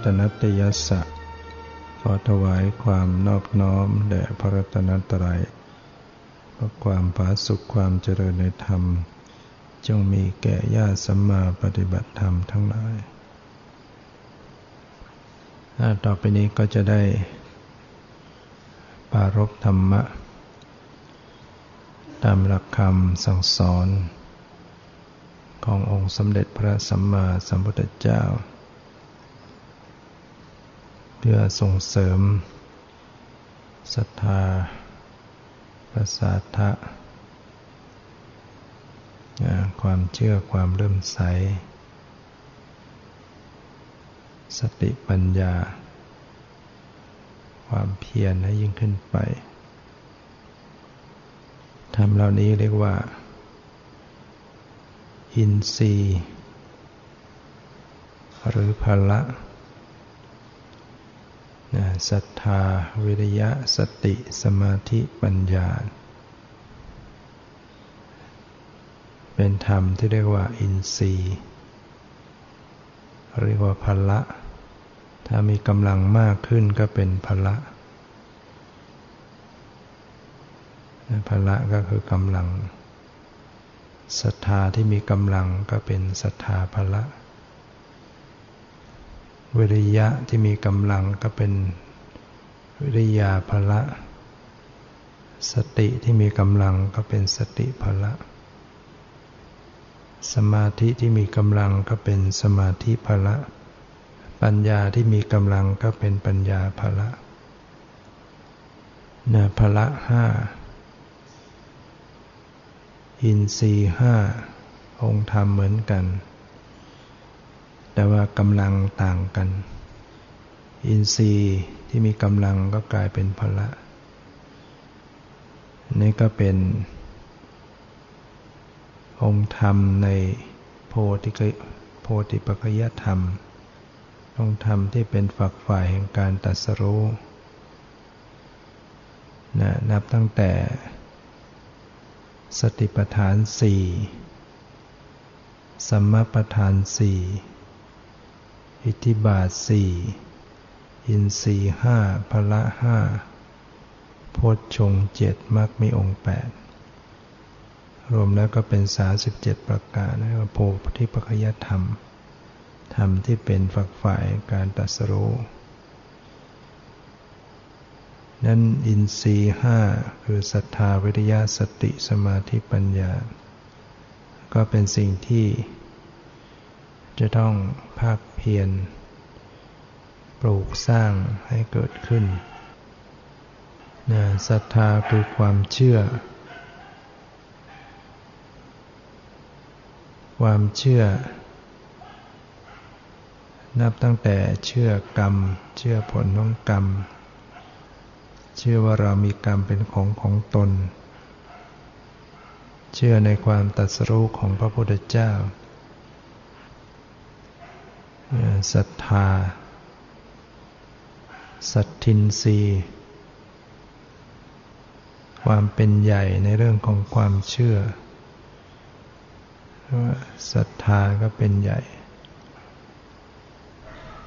นมัตุรัตนตยสะขอถวายความนอบน้อมแด่พระรัตนตรัยเพราะความผาสุขความเจริญในธรรม จงมีแก่ญาติสัมมาปฏิบัติธรรมทั้งหลายต่อไปนี้ก็จะได้ปารบธรรมะ ตามหลักคำสั่งสอน ขององค์สมเด็จพระสัมมาสัมพุทธเจ้า เพื่อส่งเสริมศรัทธาประสาทะความเชื่อความเริ่มใส สติปัญญา ความเพียรให้ยิ่งขึ้นไปทำเหล่านี้เรียกว่า อินทรีย์ หรือพละ ศรัทธา วิริยะ สติ สมาธิปัญญา เป็นธรรมที่เรียกว่าอินทรีย์ เรียกว่าพละ ถ้ามีกำลังมากขึ้นก็เป็นพละ พละก็คือกำลังศรัทธาที่มีกำลังก็เป็นศรัทธาภละ วิริยะที่มีกำลังก็เป็นวิริยาภละ สติที่มีกำลังก็เป็นสติภละ สมาธิที่มีกำลังก็เป็นสมาธิภละ ปัญญาที่มีกำลังก็เป็นปัญญาภละนะภละห้าอินทรีห้าองค์ธรรมเหมือนกัน แต่ว่ากำลังต่างกัน อินทรีย์ที่มีกำลังก็กลายเป็นพละ นี่ก็เป็น องค์ธรรมในโพธิโพธิปัจยธรรม องค์ธรรมที่เป็นฝักฝ่ายแห่งการตัดสรู้นะนับตั้งแต่ สติปัฏฐานสี่สัมมาปัฏฐานสี่ อิทิบาทสี่อินทรีห้าพละห้าโพชฌงเจ็ดมรรคมีองค์แปดรวมแล้วก็เป็นสาสิบเจ็ดประการนะโพธิปัจจยธรรม ธรรมที่เป็นฝักฝ่ายการตัสรู้นั้นอินทรีห้าคือศรัทธาวิริยะสติสมาธิปัญญา ก็เป็นสิ่งที่ จะต้องภาคเพียรปลูกสร้างให้เกิดขึ้นนะศรัทธาคือความเชื่อ ความเชื่อ นับตั้งแต่เชื่อกรรม เชื่อผลของกรรม เชื่อว่าเรามีกรรมเป็นของของตน เชื่อในความตัดสรู้ของพระพุทธเจ้า ศรัทธา สัตทินรีความเป็นใหญ่ในเรื่องของความเชื่อศรัทธาก็เป็นใหญ่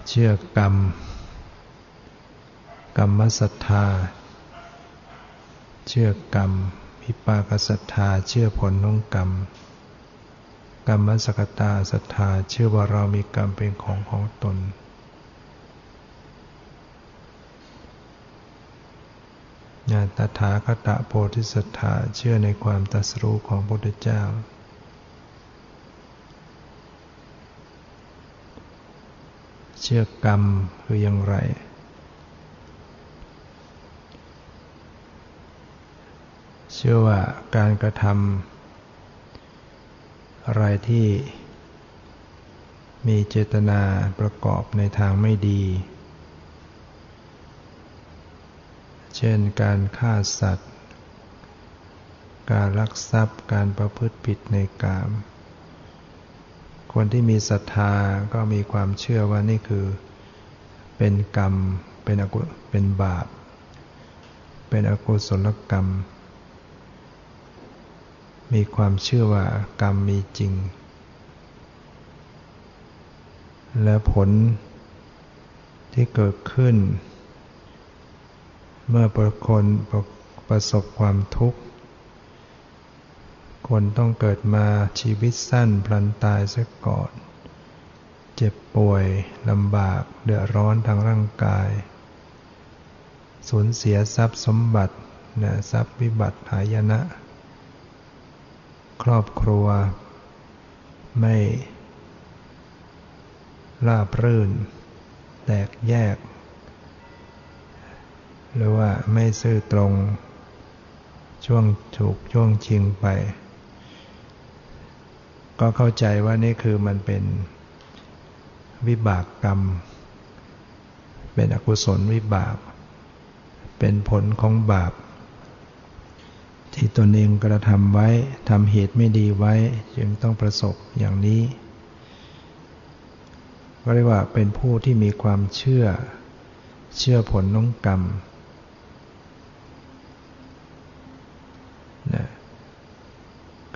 เชื่อกรรม กรรมศรัทธา เชื่อกรรมพิปากศรัทธาเชื่อผลของกรรม กรรมสกตาศรัทธาเชื่อว่าเรามีกรรมเป็นของของตน ญาตถาคตะโพธิศรัทธาเชื่อในความตรัสรู้ของพระพุทธเจ้า เชื่อกรรมคืออย่างไรชื่อว่าการกระทำ อะไรที่มีเจตนาประกอบในทางไม่ดี เช่นการฆ่าสัตว์ การลักทรัพย์ การประพฤติผิดในกาม คนที่มีศรัทธาก็มีความเชื่อว่านี่คือ เป็นกรรม เป็นอกุเป็นบาป เป็นอกุศลกรรม มีความเชื่อว่ากรรมมีจริง และผลที่เกิดขึ้น เมื่อประคนประสบความทุกข์ คนต้องเกิดมาชีวิตสั้นพลันตายซะก่อน เจ็บป่วยลำบากเดือดร้อนทางร่างกาย สูญเสียทรัพย์สมบัตินะทรัพย์วิบัติหายนะ ครอบครัว ไม่ราบรื่น แตกแยก หรือว่าไม่ซื่อตรง ช่วงถูกช่วงชิงไป ก็เข้าใจว่านี่คือมันเป็นวิบากกรรม เป็นอกุศลวิบาก เป็นผลของบาป ที่ตนเองกระทำไว้ทำเหตุไม่ดีไว้ จึงต้องประสบอย่างนี้ก็เรียกว่าเป็นผู้ที่มีความเชื่อ เชื่อผลน้องกรรมนะ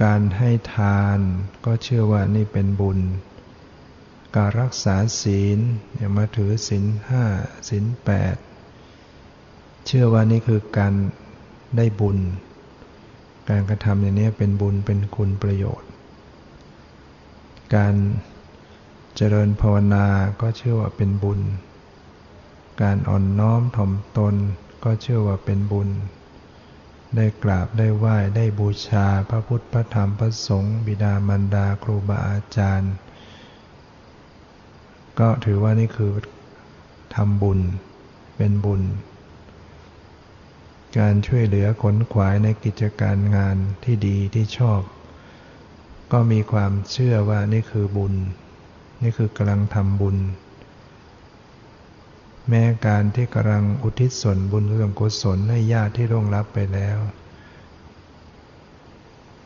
การให้ทานก็เชื่อว่านี่เป็นบุญ การรักษาศีลอย่ามาถือศีลห้าศีลแปดเชื่อว่านี่คือการได้บุญ การกระทำอย่างนี้เป็นบุญเป็นคุณประโยชน์ การเจริญภาวนาก็เชื่อว่าเป็นบุญ การอ่อนน้อมถ่อมตนก็เชื่อว่าเป็นบุญ ได้กราบได้ไหว้ได้บูชาพระพุทธพระธรรมพระสงฆ์บิดามารดาครูบาอาจารย์ ก็ถือว่านี่คือทำบุญเป็นบุญ การช่วยเหลือขนขวายในกิจการงานที่ดีที่ชอบ ก็มีความเชื่อว่านี่คือบุญ นี่คือกำลังทำบุญ แม้การที่กำลังอุทิศส่วนบุญส่วนกุศลให้ญาติที่ร่วงรับไปแล้ว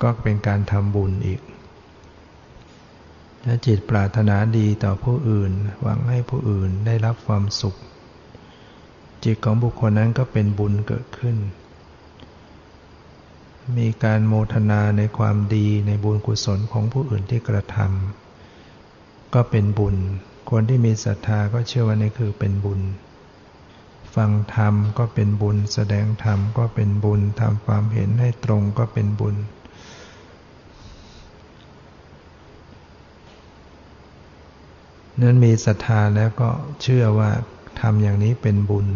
ก็เป็นการทำบุญอีกถ้าจิตปรารถนาดีต่อผู้อื่น หวังให้ผู้อื่นได้รับความสุข จิตของบุคคลนั้นก็เป็นบุญเกิดขึ้น มีการโมทนาในความดีในบุญกุศลของผู้อื่นที่กระทำก็เป็นบุญ คนที่มีศรัทธาก็เชื่อว่านี่คือเป็นบุญ ฟังธรรมก็เป็นบุญ แสดงธรรมก็เป็นบุญทำความเห็นให้ตรงก็เป็นบุญนั้นมีศรัทธาแล้วก็เชื่อว่า ทำอย่างนี้เป็นบุญ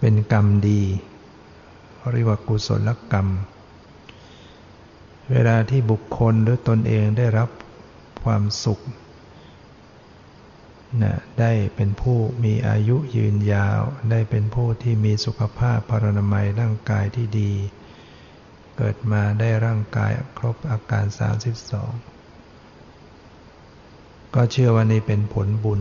เป็นกรรมดีเรียกว่ากุศลกรรม เวลาที่บุคคลหรือตนเองได้รับความสุขนะได้เป็นผู้มีอายุยืนยาว ได้เป็นผู้ที่มีสุขภาพพรนามัยร่างกายที่ดี เกิดมาได้ร่างกายครบอาการ 32 ก็เชื่อว่านี่เป็นผลบุญ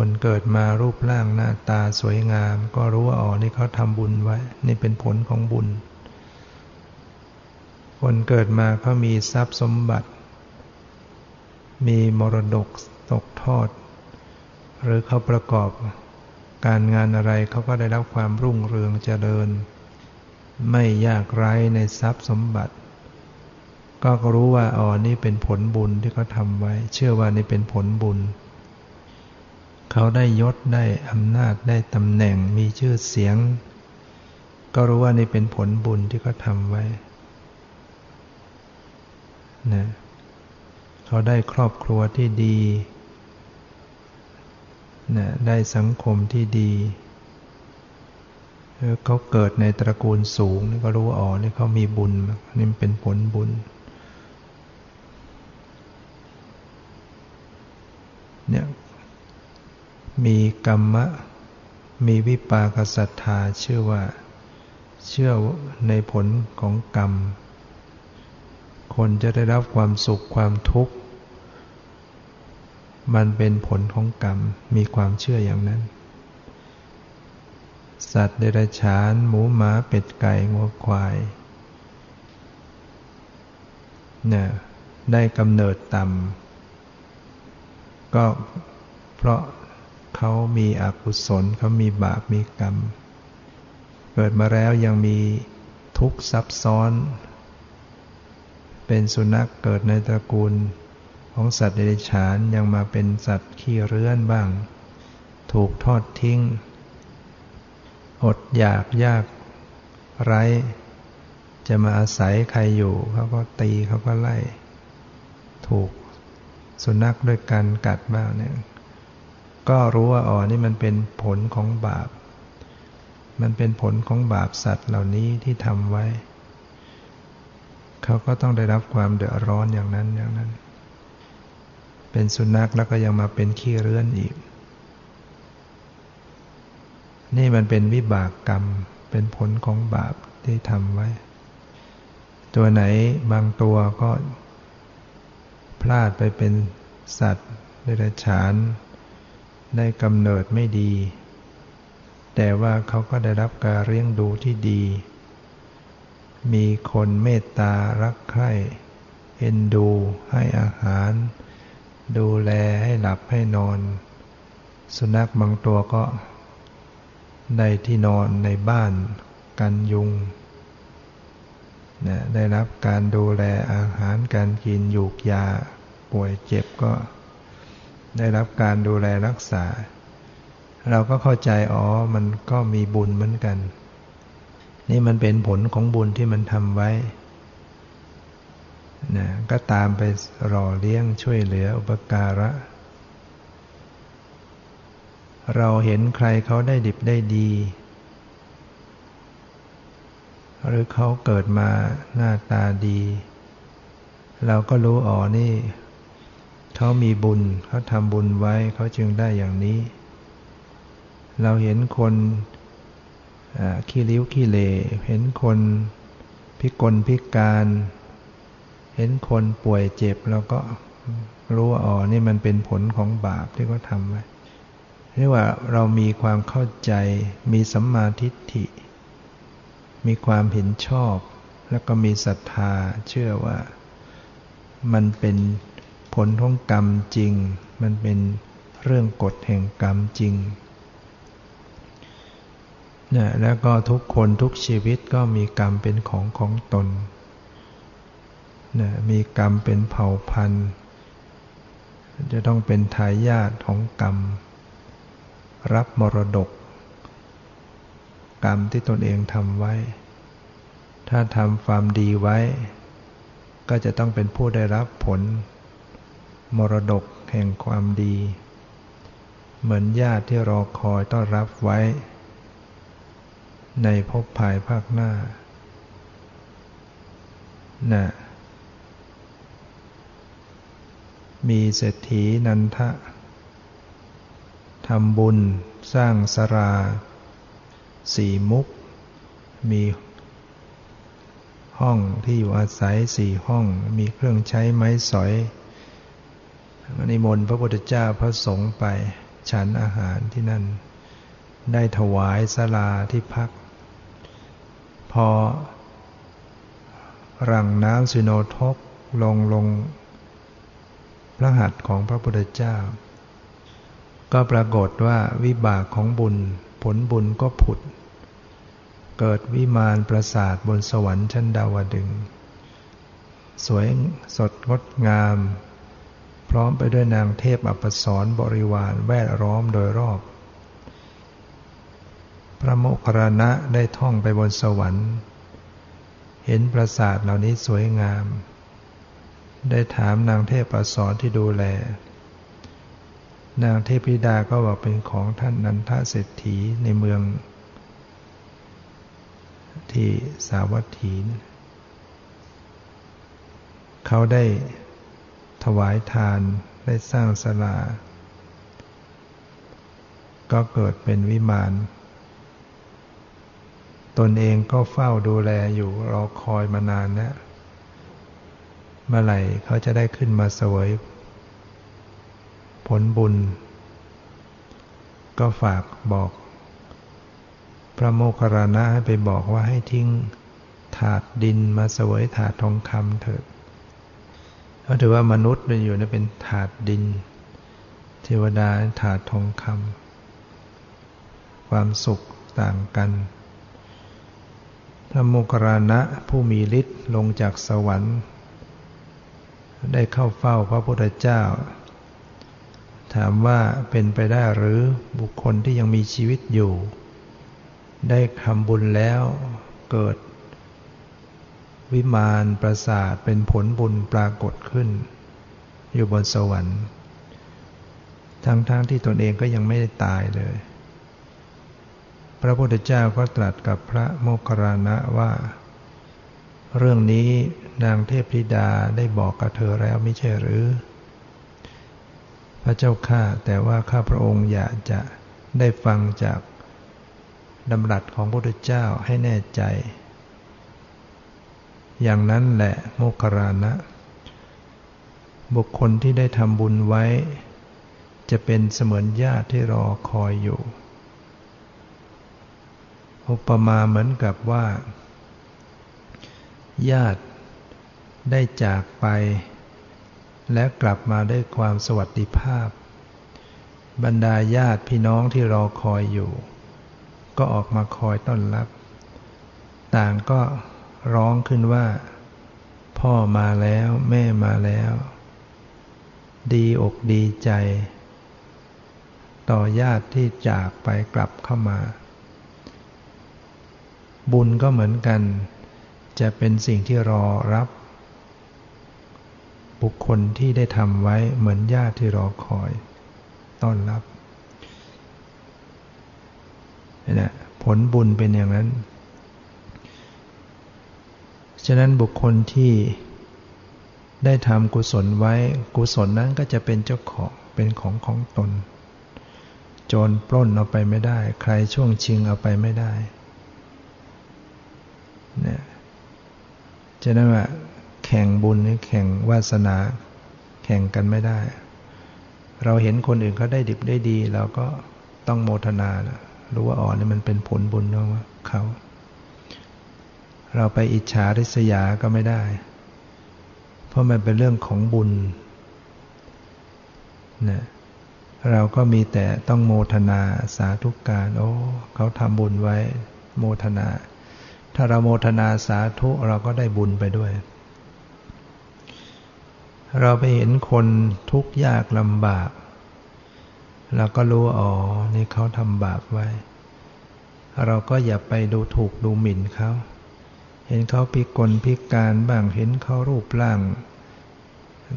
คนเกิดมารูปร่างหน้าตาสวยงาม ก็รู้ว่าอ๋อนี่เขาทำบุญไว้ นี่เป็นผลของบุญ คนเกิดมาเขามีทรัพย์สมบัติ มีมรดกตกทอด หรือเขาประกอบการงานอะไรเขาก็ได้รับความรุ่งเรืองเจริญ ไม่ยากไร้ในทรัพย์สมบัติ ก็รู้ว่าอ๋อนี่เป็นผลบุญที่เขาทำไว้ เชื่อว่านี่เป็นผลบุญ เขาได้ยศได้อำนาจได้ตำแหน่งมีชื่อเสียง ก็รู้ว่านี่เป็นผลบุญที่เขาทำไว้นะเขาได้ครอบครัวที่ดีนะได้สังคมที่ดีเขาเกิดในตระกูลสูงก็รู้ว่าอ๋อนี่เขามีบุญนี่เป็นผลบุญเนี่ย มีกรรมะ มีวิปากศรัทธาเชื่อว่า เชื่อในผลของกรรม คนจะได้รับความสุขความทุกข์ มันเป็นผลของกรรม มีความเชื่ออย่างนั้น สัตว์เดรัจฉาน หมูหมาเป็ดไก่งัวควายเนี่ยได้กำเนิดต่ำก็เพราะ เขามีอกุศลเขามีบาปมีกรรม เกิดมาแล้วยังมีทุกข์ซับซ้อน เป็นสุนัขเกิดในตระกูลของสัตว์เดรัจฉานยังมาเป็นสัตว์ขี้เรื้อนบ้าง ถูกทอดทิ้ง อดอยากยากไร้ จะมาอาศัยใครอยู่เขาก็ตีเขาก็ไล่ ถูกสุนัขด้วยการกัดบ้างเนี่ย ก็รู้ว่าอ๋อนี่มันเป็นผลของบาป มันเป็นผลของบาปสัตว์เหล่านี้ที่ทำไว้ เขาก็ต้องได้รับความเดือดร้อนอย่างนั้นอย่างนั้น เป็นสุนัขแล้วก็ยังมาเป็นขี้เรื้อนอีก นี่มันเป็นวิบากกรรม เป็นผลของบาปที่ทำไว้ ตัวไหนบางตัวก็พลาดไปเป็นสัตว์เดรัจฉาน ได้กำเนิดไม่ดี แต่ว่าเขาก็ได้รับการเลี้ยงดูที่ดี มีคนเมตตารักใคร่เอ็นดูให้อาหาร ดูแลให้หลับให้นอน สุนัขบางตัวก็ได้ที่นอนในบ้านกันยุงนะได้รับการดูแลอาหารการกินยูกยา ป่วยเจ็บก็ ได้รับการดูแลรักษา เราก็เข้าใจอ๋อมันก็มีบุญเหมือนกัน นี่มันเป็นผลของบุญที่มันทำไว้นะก็ตามไปรอเลี้ยงช่วยเหลืออุปการะ เราเห็นใครเขาได้ดิบได้ดี หรือเขาเกิดมาหน้าตาดี เราก็รู้อ๋อนี่ เขามีบุญเขาทำบุญไว้เขาจึงได้อย่างนี้ เราเห็นคนขี้ริ้วขี้เลเห็นคนพิกลพิการ เห็นคนป่วยเจ็บเราก็รู้ว่าอ๋อนี่มันเป็นผลของบาปที่เขาทำไว้เรียกว่าเรามีความเข้าใจ มีสัมมาทิฏฐิ มีความเห็นชอบ แล้วก็มีศรัทธาเชื่อว่ามันเป็น ลของกรรมจริง มันเป็นเรื่องกฎแห่งกรรมจริงนะแล้วก็ทุกคนทุกชีวิตก็มีกรรมเป็นของของตนนะมีกรรมเป็นเผ่าพันธุ์ จะต้องเป็นทายาทของกรรม รับมรดก กรรมที่ตนเองทำไว้ ถ้าทำความดีไว้ ก็จะต้องเป็นผู้ได้รับผล มรดกแห่งความดี เหมือนญาติที่รอคอยต้อนรับไว้ ในภพภายภาคหน้านะมีเศรษฐีนันทะทำบุญสร้างสราสี่มุก มีห้องที่อยู่อาศัยสี่ห้อง มีเครื่องใช้ไม้สอย นิมนต์พระพุทธเจ้าพระสงฆ์ไปฉันอาหารที่นั่น ได้ถวายสลาที่พัก พอรังน้ำสิโนทกลงลงพระหัตถ์ของพระพุทธเจ้า ก็ปรากฏว่าวิบากของบุญผลบุญก็ผุด เกิดวิมานประสาทบนสวรรค์ชั้นดาวดึง สวยสดงดงาม พร้อมไปด้วยนางเทพอัปสรบริวารแวดล้อมโดยรอบ พระโมคคัลลานะได้ท่องไปบนสวรรค์ เห็นปราสาทเหล่านี้สวยงาม ได้ถามนางเทพอัปสรที่ดูแล นางเทพธิดาก็บอกเป็นของท่านนันทเศรษฐีในเมือง ที่สาวัตถี เขาได้ วายทานได้สร้างสลา ก็เกิดเป็นวิมานตนเองก็เฝ้าดูแลอยู่รอคอยมานานแล้วเมื่อไหร่เขาจะได้ขึ้นมาสวย ผลบุญ ก็ฝากบอก พระโมคคัลลานะให้ไปบอกว่าให้ทิ้งถาดดินมาสวยถาดทองคำเถิด ขาถือว่ามนุษย์เป็นอยู่นเป็นถาดดิน เทวดาถาดทองคำความสุขต่างกันพระโมคคัลลานะผู้มีฤทธิ์ลงจากสวรรค์ ได้เข้าเฝ้าพระพุทธเจ้า ถามว่าเป็นไปได้หรือบุคคลที่ยังมีชีวิตอยู่ ได้ทำบุญแล้วเกิด วิมานประสาทเป็นผลบุญปรากฏขึ้น อยู่บนสวรรค์ ทั้งๆทที่ตนเองก็ยังไม่ได้ตายเลย พระพุทธเจ้าก็ตรัสกับพระโมคคัลลานะว่า เรื่องนี้นางเทพธิดาได้บอกกับเธอแล้วไม่ใช่หรือ พระเจ้าข้าแต่ว่าข้าพระองค์อยากจะได้ฟังจากดำรัสของพระพุทธเจ้าให้แน่ใจ อย่างนั้นแหละโมคคารานะ บุคคลที่ได้ทำบุญไว้ จะเป็นเสมือนญาติที่รอคอยอยู่ อุปมาเหมือนกับว่า ญาติได้จากไป และกลับมาด้วยความสวัสดิภาพ บรรดาญาติพี่น้องที่รอคอยอยู่ ก็ออกมาคอยต้อนรับ ต่างก็ ร้องขึ้นว่า พ่อมาแล้วแม่มาแล้ว ดีอกดีใจ ต่อญาติที่จากไปกลับเข้ามา บุญก็เหมือนกัน จะเป็นสิ่งที่รอรับ บุคคลที่ได้ทำไว้เหมือนญาติที่รอคอยต้อนรับนี่ผลบุญเป็นอย่างนั้น ฉะนั้นบุคคลที่ได้ทำกุศลไว้กุศลนั้นก็จะเป็นเจ้าของเป็นของของตน โจรปล้นเอาไปไม่ได้ ใครช่วงชิงเอาไปไม่ได้เนี่ยฉะนั้นว่าแข่งบุญแข่งวาสนา แข่งกันไม่ได้ เราเห็นคนอื่นเขาได้ดิบได้ดี เราก็ต้องโมทนารู้ว่าอ๋อนี่มันเป็นผลบุญของเขา เราไปอิจฉาริษยาก็ไม่ได้ เพราะมันเป็นเรื่องของบุญนะเราก็มีแต่ต้องโมทนาสาธุกการ โอ้เขาทำบุญไว้ โมทนา ถ้าเราโมทนาสาธุเราก็ได้บุญไปด้วย เราไปเห็นคนทุกข์ยากลำบากเราก็รู้อ๋อ นี่เขาทำบาปไว้ เราก็อย่าไปดูถูกดูหมิ่นเขา เห็นเขาพิกลพิการบ้าง เห็นเขารูปร่าง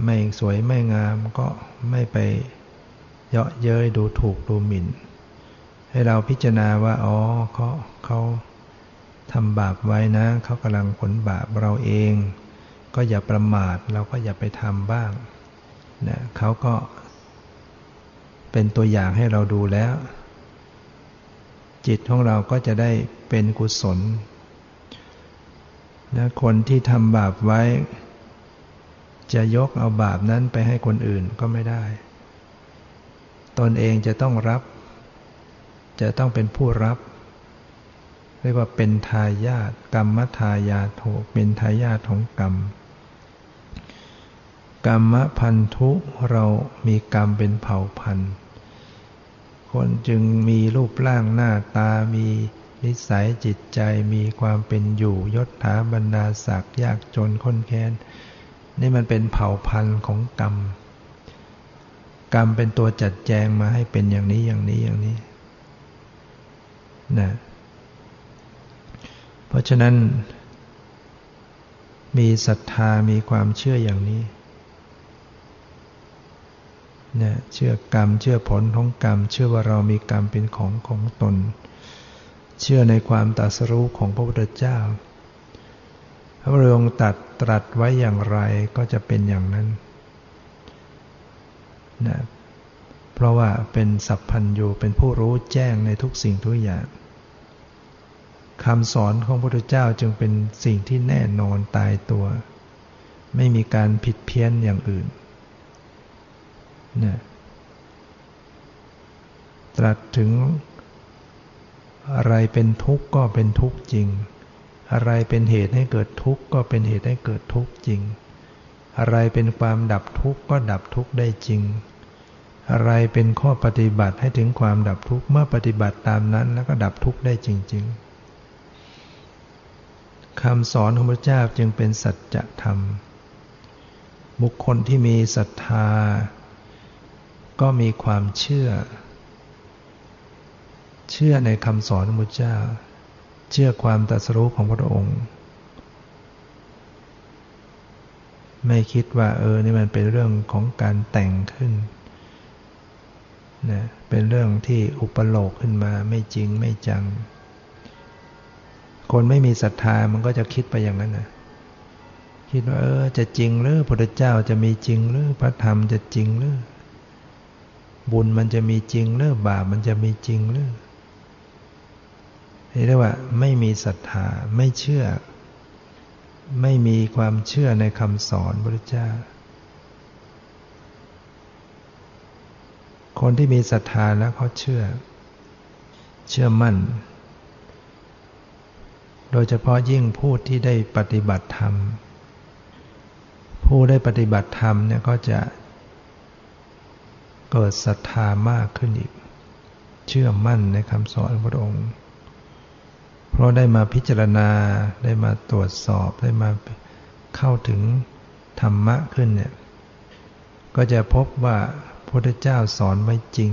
ไม่สวยไม่งามก็ไม่ไปเยาะเย้ยดูถูกดูหมิ่น ให้เราพิจารณาว่าอ๋อเขาเขาทำบาปไว้นะเขากำลังผลบาปเราเอง ก็อย่าประมาทเราก็อย่าไปทำบ้างนะเขาก็เป็นตัวอย่างให้เราดูแล้ว จิตของเราก็จะได้เป็นกุศล นะคนที่ทำบาปไว้ จะยกเอาบาปนั้นไปให้คนอื่นก็ไม่ได้ ตนเองจะต้องรับ จะต้องเป็นผู้รับ เรียกว่าเป็นทายาทกรรมทายาทโทเป็นทายาทของกรรม กรรมพันธุเรามีกรรมเป็นเผ่าพันธุ์ คนจึงมีรูปร่างหน้าตามี นิสัยจิตใจมีความเป็นอยู่ยศถาบรรดาศักดิ์ยากจนคนแค้น นี่มันเป็นเผ่าพันธุ์ของกรรม กรรมเป็นตัวจัดแจงมาให้เป็นอย่างนี้อย่างนี้อย่างนี้นะเพราะฉะนั้น มีศรัทธามีความเชื่ออย่างนี้นี่ยเชื่อกรรม เชื่อผลของกรรม เชื่อว่าเรามีกรรมเป็นของของตน เชื่อในความตรัสรู้ของพระพุทธเจ้า พระองค์ตัดตรัสไว้อย่างไรก็จะเป็นอย่างนั้นนะเพราะว่าเป็นสัพพัญญูเป็นผู้รู้แจ้งในทุกสิ่งทุกอย่างคำสอนของพระพุทธเจ้าจึงเป็นสิ่งที่แน่นอนตายตัว ไม่มีการผิดเพี้ยนอย่างอื่นนะตรัสถึง อะไรเป็นทุกข์ก็เป็นทุกข์จริง อะไรเป็นเหตุให้เกิดทุกข์ก็เป็นเหตุให้เกิดทุกข์จริง อะไรเป็นความดับทุกข์ก็ดับทุกข์ได้จริง อะไรเป็นข้อปฏิบัติให้ถึงความดับทุกข์เมื่อปฏิบัติตามนั้นแล้วก็ดับทุกข์ได้จริง ๆคำสอนของพระเจ้าจึงเป็นสัจธรรม บุคคลที่มีศรัทธา ก็มีความเชื่อ เชื่อในคำสอนของพระเจ้า เชื่อความตรัสรู้ของพระองค์ ไม่คิดว่าเออนี่มันเป็นเรื่องของการแต่งขึ้นนะเป็นเรื่องที่อุปโลกขึ้นมาไม่จริงไม่จัง คนไม่มีศรัทธามันก็จะคิดไปอย่างนั้นนะคิดว่าเออจะจริงหรือพระเจ้าจะมีจริงหรือพระธรรมจะจริงหรือบุญมันจะมีจริงหรือบาปมันจะมีจริงหรือ เรียกว่าไม่มีศรัทธาไม่เชื่อ ไม่มีความเชื่อในคำสอนพระเจ้า คนที่มีศรัทธาแล้วเขาเชื่อ เชื่อมั่น โดยเฉพาะยิ่งผู้ที่ได้ปฏิบัติธรรม ผู้ได้ปฏิบัติธรรมเนี่ยก็จะเกิดศรัทธามากขึ้นอีก เชื่อมั่นในคำสอนพระองค์ เพราะได้มาพิจารณาได้มาตรวจสอบได้มาเข้าถึงธรรมะขึ้นเนี่ยก็จะพบว่าพระพุทธเจ้าสอนไว้จริง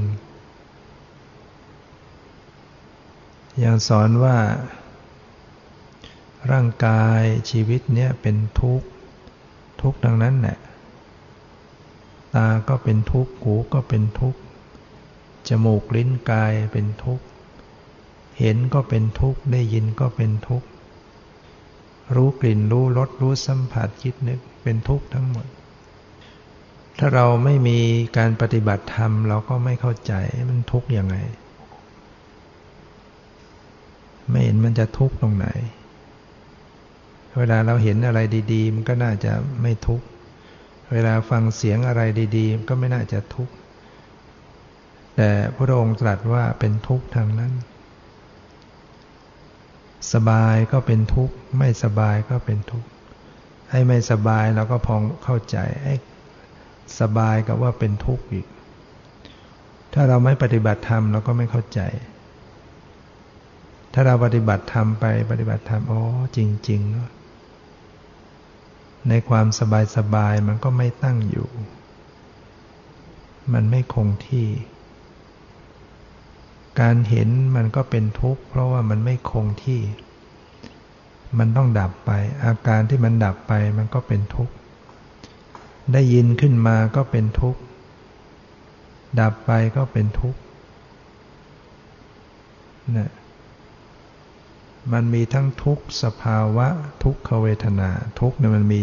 อย่างสอนว่า ร่างกายชีวิตเนี้ยเป็นทุกข์ ทุกข์ดังนั้นแหละตาก็เป็นทุกข์ หูก็เป็นทุกข์ จมูกลิ้นกายเป็นทุกข์ เห็นก็เป็นทุกข์ ได้ยินก็เป็นทุกข์ รู้กลิ่นรู้รสรู้สัมผัสคิดนึกเป็นทุกข์ทั้งหมด ถ้าเราไม่มีการปฏิบัติธรรม เราก็ไม่เข้าใจมันทุกข์ยังไง ไม่เห็นมันจะทุกข์ตรงไหน เวลาเราเห็นอะไรดีๆ มันก็น่าจะไม่ทุกข์ เวลาฟังเสียงอะไรดีๆมันก็ไม่น่าจะทุกข์ แต่พระองค์ตรัสว่าเป็นทุกข์ทางนั้น สบายก็เป็นทุกข์ ไม่สบายก็เป็นทุกข์ให้ไม่สบายเราก็พองเข้าใจไอ้สบายกับว่าเป็นทุกข์อีก ถ้าเราไม่ปฏิบัติธรรมเราก็ไม่เข้าใจ ถ้าเราปฏิบัติธรรมไปปฏิบัติธรรมอ๋อจริงๆในความสบายสบายมันก็ไม่ตั้งอยู่ มันไม่คงที่ การเห็นมันก็เป็นทุกข์ เพราะว่ามันไม่คงที่ มันต้องดับไป อาการที่มันดับไปมันก็เป็นทุกข์ ได้ยินขึ้นมาก็เป็นทุกข์ ดับไปก็เป็นทุกข์นะมันมีทั้งทุกข์สภาวะ ทุกขเวทนา ทุกข์เนี่ยมันมี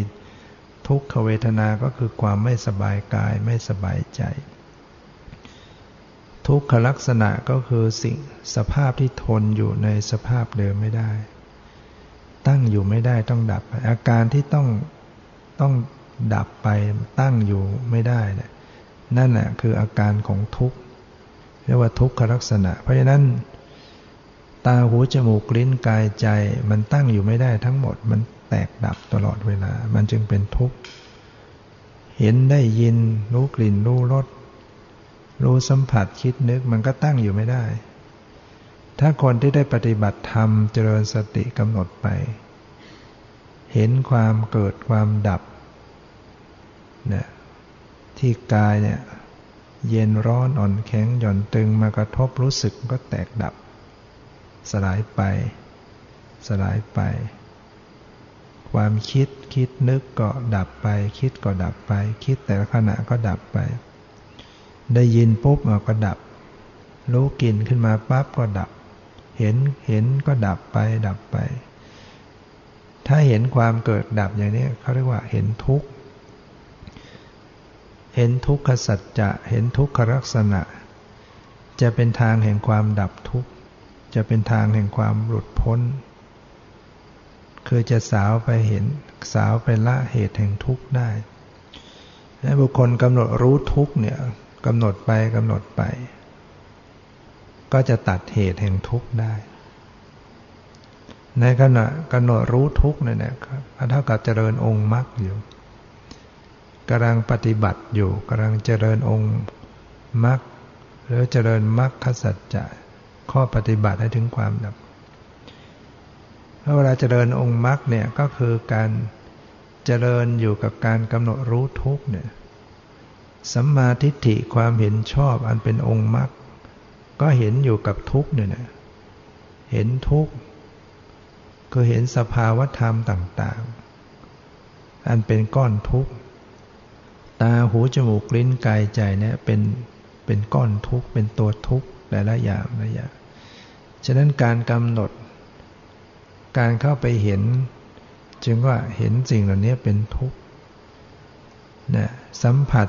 ทุกขเวทนาก็คือความไม่สบายกายไม่สบายใจ ทุกขลักษณะก็คือสิ่งสภาพที่ทนอยู่ในสภาพเดิมไม่ได้ ตั้งอยู่ไม่ได้ต้องดับอาการที่ต้องต้องดับไปตั้งอยู่ไม่ได้เนี่ยนั่นแหละคืออาการของทุกข์เรียกว่าทุกขลักษณะ เพราะฉะนั้น ตาหูจมูกลิ้นกายใจมันตั้งอยู่ไม่ได้ทั้งหมด มันแตกดับตลอดเวลา มันจึงเป็นทุกข์เห็นได้ยินรู้กลิ่นรู้รส รู้สัมผัสคิดนึกมันก็ตั้งอยู่ไม่ได้ ถ้าคนที่ได้ปฏิบัติธรรมเจริญสติกำหนดไป เห็นความเกิดความดับเนี่ยที่กายเนี่ยเย็นร้อนอ่อนแข็งหย่อนตึงมากระทบรู้สึกก็แตกดับ สลายไป สลายไป ความคิดคิดนึกก็ดับไป คิดก็ดับไป คิดแต่ละขณะก็ดับไป ได้ยินปุ๊บก็ดับ รู้กลิ่นขึ้นมาปั๊บก็ดับ เห็นเห็นก็ดับไปดับไป ถ้าเห็นความเกิดดับอย่างนี้เขาเรียกว่าเห็นทุกข์ เห็นทุกขสัจจะเห็นทุกขลักษณะ จะเป็นทางแห่งความดับทุกข์ จะเป็นทางแห่งความหลุดพ้น คือจะสาวไปเห็นสาวไปละเหตุแห่งทุกข์ได้ให้บุคคลกำหนดรู้ทุกข์เนี่ย กำหนดไปกำหนดไป ก็จะตัดเหตุแห่งทุกข์ได้ ในขณะกำหนดรู้ทุกข์เนี่ยนะครับเท่ากับเจริญองค์มรรคอยู่กำลังปฏิบัติอยู่กำลังเจริญองค์มรรคหรือเจริญมรรคสัจจะข้อปฏิบัติให้ถึงความดับเวลาเจริญองค์มรรคเนี่ยก็คือการเจริญอยู่กับการกำหนดรู้ทุกเนี่ย สัมมาทิฏฐิความเห็นชอบอันเป็นองค์มรรคก็เห็นอยู่กับทุกเนี่ยนะเห็นทุกก็เห็นสภาวธรรมต่างๆ อันเป็นก้อนทุกตาหูจมูกลิ้นกายใจเนี่ยเป็นเป็นก้อนทุกเป็นตัวทุกแต่ละอย่างละอย่างฉะนั้นการกำหนด การเข้าไปเห็น จึงว่าเห็นสิ่งเหล่านี้เป็นทุกข์นะสัมผัส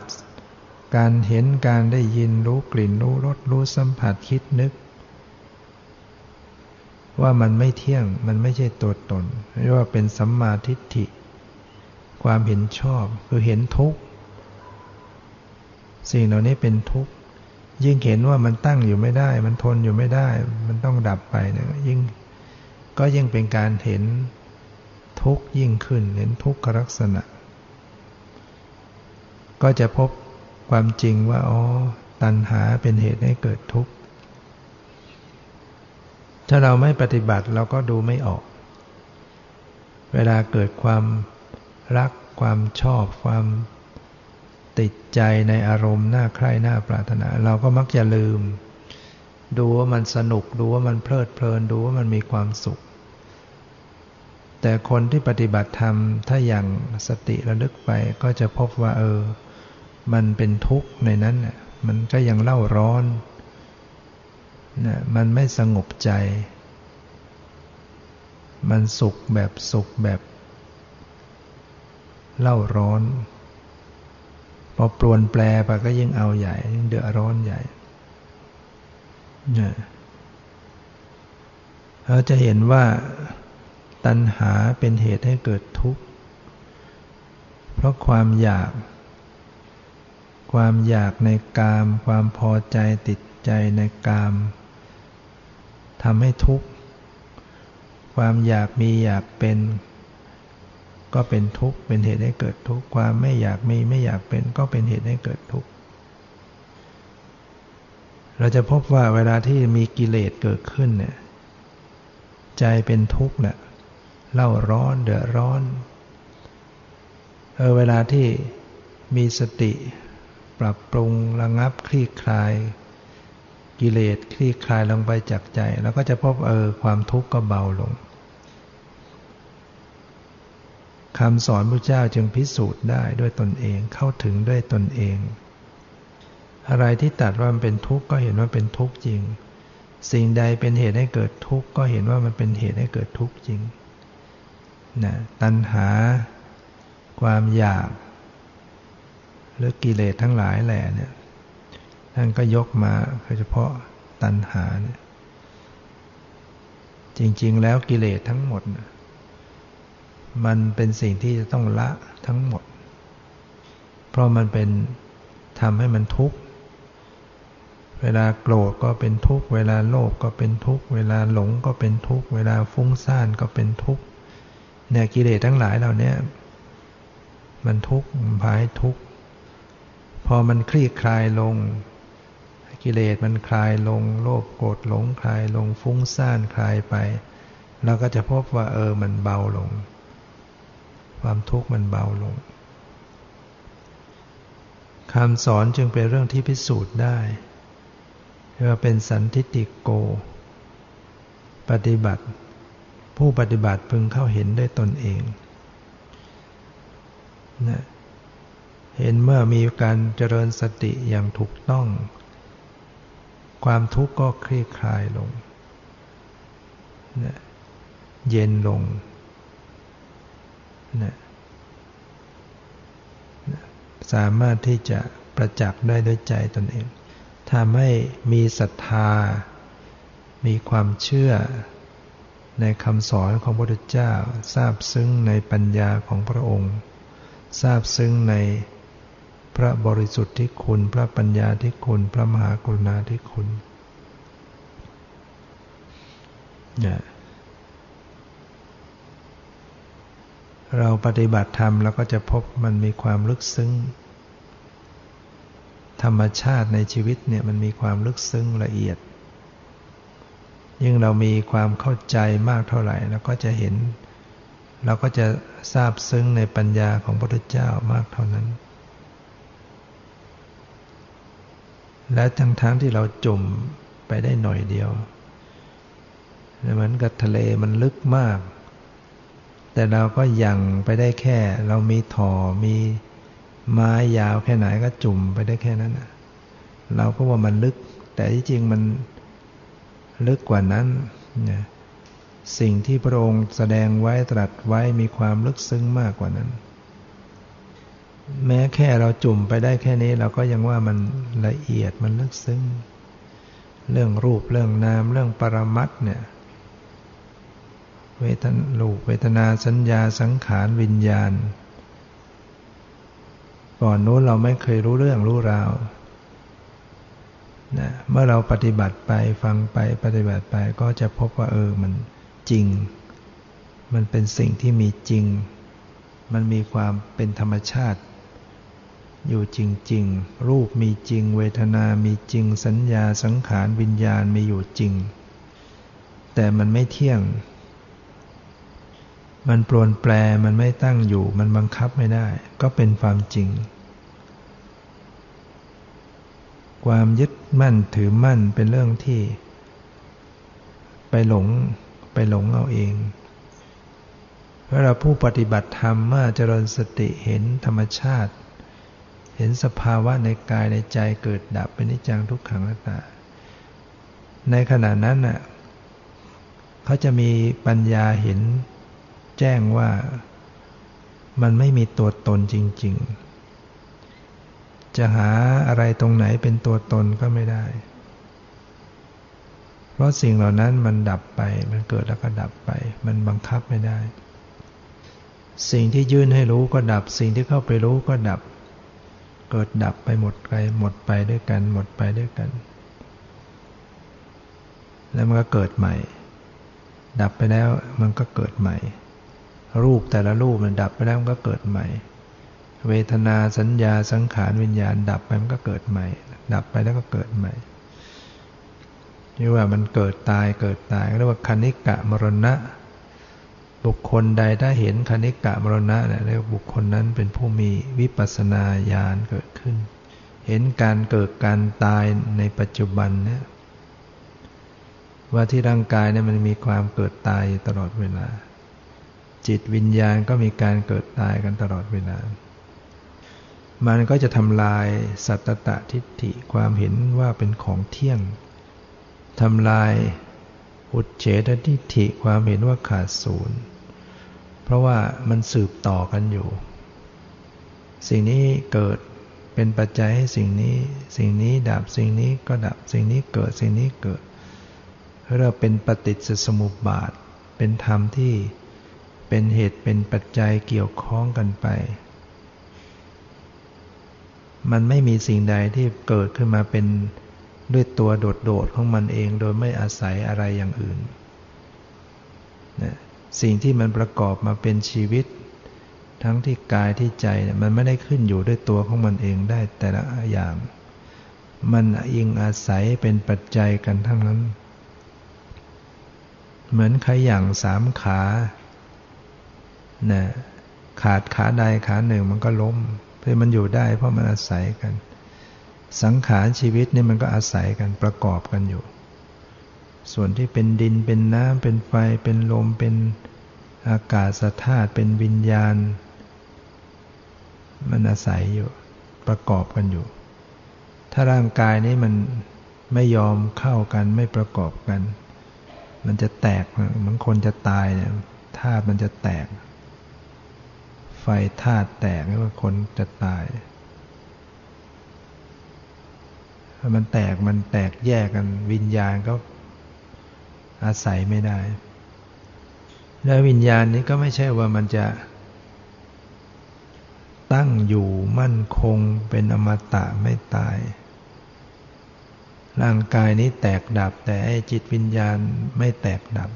การเห็นการได้ยินรู้กลิ่นรู้รสรู้สัมผัสคิดนึก ว่ามันไม่เที่ยงมันไม่ใช่ตัวตนเรียกว่าเป็นสัมมาทิฏฐิ ความเห็นชอบคือเห็นทุกข์สิ่งเหล่านี้เป็นทุกข์ยิ่งเห็นว่ามันตั้งอยู่ไม่ได้ มันทนอยู่ไม่ได้ มันต้องดับไปเนี่ยยิ่งก็ยิ่งเป็นการเห็นทุกข์ยิ่งขึ้นเห็นทุกขลักษณะ ก็จะพบ ความจริงว่าอ๋อตัณหาเป็นเหตุให้เกิดทุกข์ ถ้าเราไม่ปฏิบัติเราก็ดูไม่ออก เวลาเกิดความรักความชอบความติดใจในอารมณ์น่าใคร่น่าปรารถนา เราก็มักจะลืม ดูว่ามันสนุกดูว่ามันเพลิดเพลินดูว่ามันมีความสุข แต่คนที่ปฏิบัติธรรมถ้าอย่างสติระลึกไปก็จะพบว่าเออ มันเป็นทุกข์ในนั้นน่ะมันก็ยังเล่าร้อนนะมันไม่สงบใจ มันสุขแบบสุขแบบ เล่าร้อน พอปลวนแปลไปก็ยิ่งเอาใหญ่ยิ่งเดือดร้อนใหญ่เราจะเห็นว่าตัณหาเป็นเหตุให้เกิดทุกข์ เพราะความอยาก ความอยากในกาม ความพอใจติดใจในกามทำให้ทุกข์ ความอยากมีอยากเป็น ก็เป็นทุกข์ เป็นเหตุให้เกิดทุกข์ ความไม่อยากมีไม่อยากเป็น ก็เป็นเหตุให้เกิดทุกข์ เราจะพบว่าเวลาที่มีกิเลสเกิดขึ้นเนี่ยใจเป็นทุกข์เนี่ยเล่าร้อนเดือดร้อน เออเวลาที่มีสติ ปรับปรุงระงับคลี่คลาย กิเลสคลี่คลายลงไปจากใจ แล้วก็จะพบเออความทุกข์ก็เบาลงคำสอนพระเจ้าจึงพิสูจน์ได้ด้วยตนเองเข้าถึงด้วยตนเอง อะไรที่ตัดว่ามันเป็นทุกข์ก็เห็นว่าเป็นทุกข์จริง สิ่งใดเป็นเหตุให้เกิดทุกข์ก็เห็นว่ามันเป็นเหตุให้เกิดทุกข์จริงนะตัณหา ความอยาก หรือกิเลสทั้งหลายแหล่เนี่ยท่านก็ยกมาโดยเฉพาะตัณหาเนี่ยจริง ๆ แล้วกิเลสทั้งหมด มันเป็นสิ่งที่จะต้องละทั้งหมด เพราะมันเป็นทำให้มันทุกข์เวลาโกรธก็เป็นทุกข์เวลาโลภก็เป็นทุกข์เวลาหลงก็เป็นทุกข์เวลาฟุ้งซ่านก็เป็นทุกข์เนี่ยกิเลสทั้งหลายเหล่านี้มันทุกข์มันพายทุกข์ พอมันคลี่คลายลง กิเลสมันคลายลง โลภโกรธหลงคลายลงฟุ้งซ่านคลายไป เราก็จะพบว่าเออมันเบาลง ความทุกข์มันเบาลงคำสอนจึงเป็นเรื่องที่พิสูจน์ได้เรียกว่าเป็นสันทิติโก ปฏิบัติ ผู้ปฏิบัติพึงเข้าเห็นได้ตนเองนะ เห็นเมื่อมีการเจริญสติอย่างถูกต้อง ความทุกข์ก็คลี่คลายลงนะเย็นลงนะสามารถที่จะประจักษ์ได้ด้วยใจตนเองทำให้มีศรัทธา มีความเชื่อในคำสอนของพระพุทธเจ้า ทราบซึ้งในปัญญาของพระองค์ ทราบซึ้งใน พระบริสุทธิ์ที่คุณ พระปัญญาที่คุณ พระมหากรุณาที่คุณเนี่ยเราปฏิบัติธรรมเราก็จะพบมันมีความลึกซึ้ง ธรรมชาติในชีวิตเนี่ยมันมีความลึกซึ้งละเอียด ยิ่งเรามีความเข้าใจมากเท่าไหร่เราก็จะเห็น เราก็จะทราบซึ้งในปัญญาของพระพุทธเจ้ามากเท่านั้น และทั้งทั้งที่เราจมไปได้หน่อยเดียวเหมือนกับทะเลมันลึกมาก แต่เราก็ยังไปได้แค่ เรามีถอ่อมีไม้ยาวแค่ไหนก็จุ่มไปได้แค่นั้นเราก็ว่ามันลึก แต่ที่จริงมันลึกกว่านั้นสิ่งที่พระองค์แสดงไว้ตรัสไว้มีความลึกซึ้งมากกว่านั้น แม้แค่เราจุ่มไปได้แค่นี้ เราก็ยังว่ามันละเอียดมันลึกซึ้ง เรื่องรูปเรื่องนามเรื่องปรมัตเนี่ย เวทนลูกเวทนาสัญญาสังขารวิญญาณ ก่อนนู้นเราไม่เคยรู้เรื่องรู้ราวนะเมื่อเราปฏิบัติไปฟังไปปฏิบัติไปก็จะพบว่าเออมันจริง มันเป็นสิ่งที่มีจริง มันมีความเป็นธรรมชาติ อยู่จริง ๆ รูปมีจริง เวทนามีจริง สัญญาสังขารวิญญาณมีอยู่จริง แต่มันไม่เที่ยง มันปรวนแปรมันไม่ตั้งอยู่ มันบังคับไม่ได้ ก็เป็นความจริง ความยึดมั่นถือมั่นเป็นเรื่องที่ ไปหลงไปหลงเอาเองเมื่อเราผู้ปฏิบัติธรรมเมื่อเจริญสติเห็นธรรมชาติ เห็นสภาวะในกายในใจเกิดดับเป็นนิจังทุกขังนัตตา ในขณะนั้นน่ะเขาจะมีปัญญาเห็นแจ้งว่ามันไม่มีตัวตนจริง ๆ จะหาอะไรตรงไหนเป็นตัวตนก็ไม่ได้ เพราะสิ่งเหล่านั้นมันดับไป มันเกิดแล้วก็ดับไป มันบังคับไม่ได้ สิ่งที่ยื่นให้รู้ก็ดับ สิ่งที่เข้าไปรู้ก็ดับ เกิดดับไปหมดไปหมดไปด้วยกัน หมดไปด้วยกัน แล้วมันก็เกิดใหม่ ดับไปแล้วมันก็เกิดใหม่ รูปแต่ละรูปมันดับไปแล้วมันก็เกิดใหม่ เวทนาสัญญาสังขารวิญญาณ ดับไปมันก็เกิดใหม่ ดับไปแล้วก็เกิดใหม่นี่ว่ามันเกิดตายเกิดตายเรียกว่าคณิกะมรณะ บุคคลใดถ้าเห็นคณิกะมรณะเนี่ยเรียกบุคคลนั้นเป็นผู้มีวิปัสนาญาณเกิดขึ้น เห็นการเกิดการตายในปัจจุบันเนี่ยว่าที่ร่างกายเนี่ยมันมีความเกิดตายตลอดเวลา จิตวิญญาณก็มีการเกิดตายกันตลอดเวลา มันก็จะทำลายสัตตะทิฏฐิความเห็นว่าเป็นของเที่ยงทำลาย อุดเฉททิฏฐิความเห็นว่าขาดศูนย์ เพราะว่ามันสืบต่อกันอยู่ สิ่งนี้เกิดเป็นปัจจัยให้สิ่งนี้ สิ่งนี้ดับสิ่งนี้ก็ดับสิ่งนี้เกิดสิ่งนี้เกิดเราเป็นปฏิจจสมุปบาท เป็นธรรมที่เป็นเหตุเป็นปัจจัยเกี่ยวข้องกันไป มันไม่มีสิ่งใดที่เกิดขึ้นมาเป็น ด้วยตัวโดดๆของมันเองโดยไม่อาศัยอะไรอย่างอื่นนะสิ่งที่มันประกอบมาเป็นชีวิต ทั้งที่กายที่ใจเนี่ยมันไม่ได้ขึ้นอยู่ด้วยตัวของมันเองได้แต่ละอย่าง มันอิงอาศัยเป็นปัจจัยกันทั้งนั้น เหมือนขย่างสามขานะขาดขาใดขาหนึ่งมันก็ล้มเพื่อมันอยู่ได้เพราะมันอาศัยกัน สังขารชีวิตนี่มันก็อาศัยกันประกอบกันอยู่ ส่วนที่เป็นดินเป็นน้ำเป็นไฟเป็นลมเป็นอากาศธาตุเป็นวิญญาณ มันอาศัยอยู่ประกอบกันอยู่ ถ้าร่างกายนี้มันไม่ยอมเข้ากันไม่ประกอบกัน มันจะแตกเหมือนคนจะตายเนี่ยธาตุมันจะแตก ไฟธาตุแตกหรือว่าคนจะตายถ้า มันแตกมันแตกแยกกันวิญญาณก็อาศัยไม่ได้ แล้ววิญญาณนี้ก็ไม่ใช่ว่ามันจะ ตั้งอยู่มั่นคงเป็นอมตะไม่ตาย ร่างกายนี้แตกดับ แต่ไอ้จิตวิญญาณไม่แตกดับ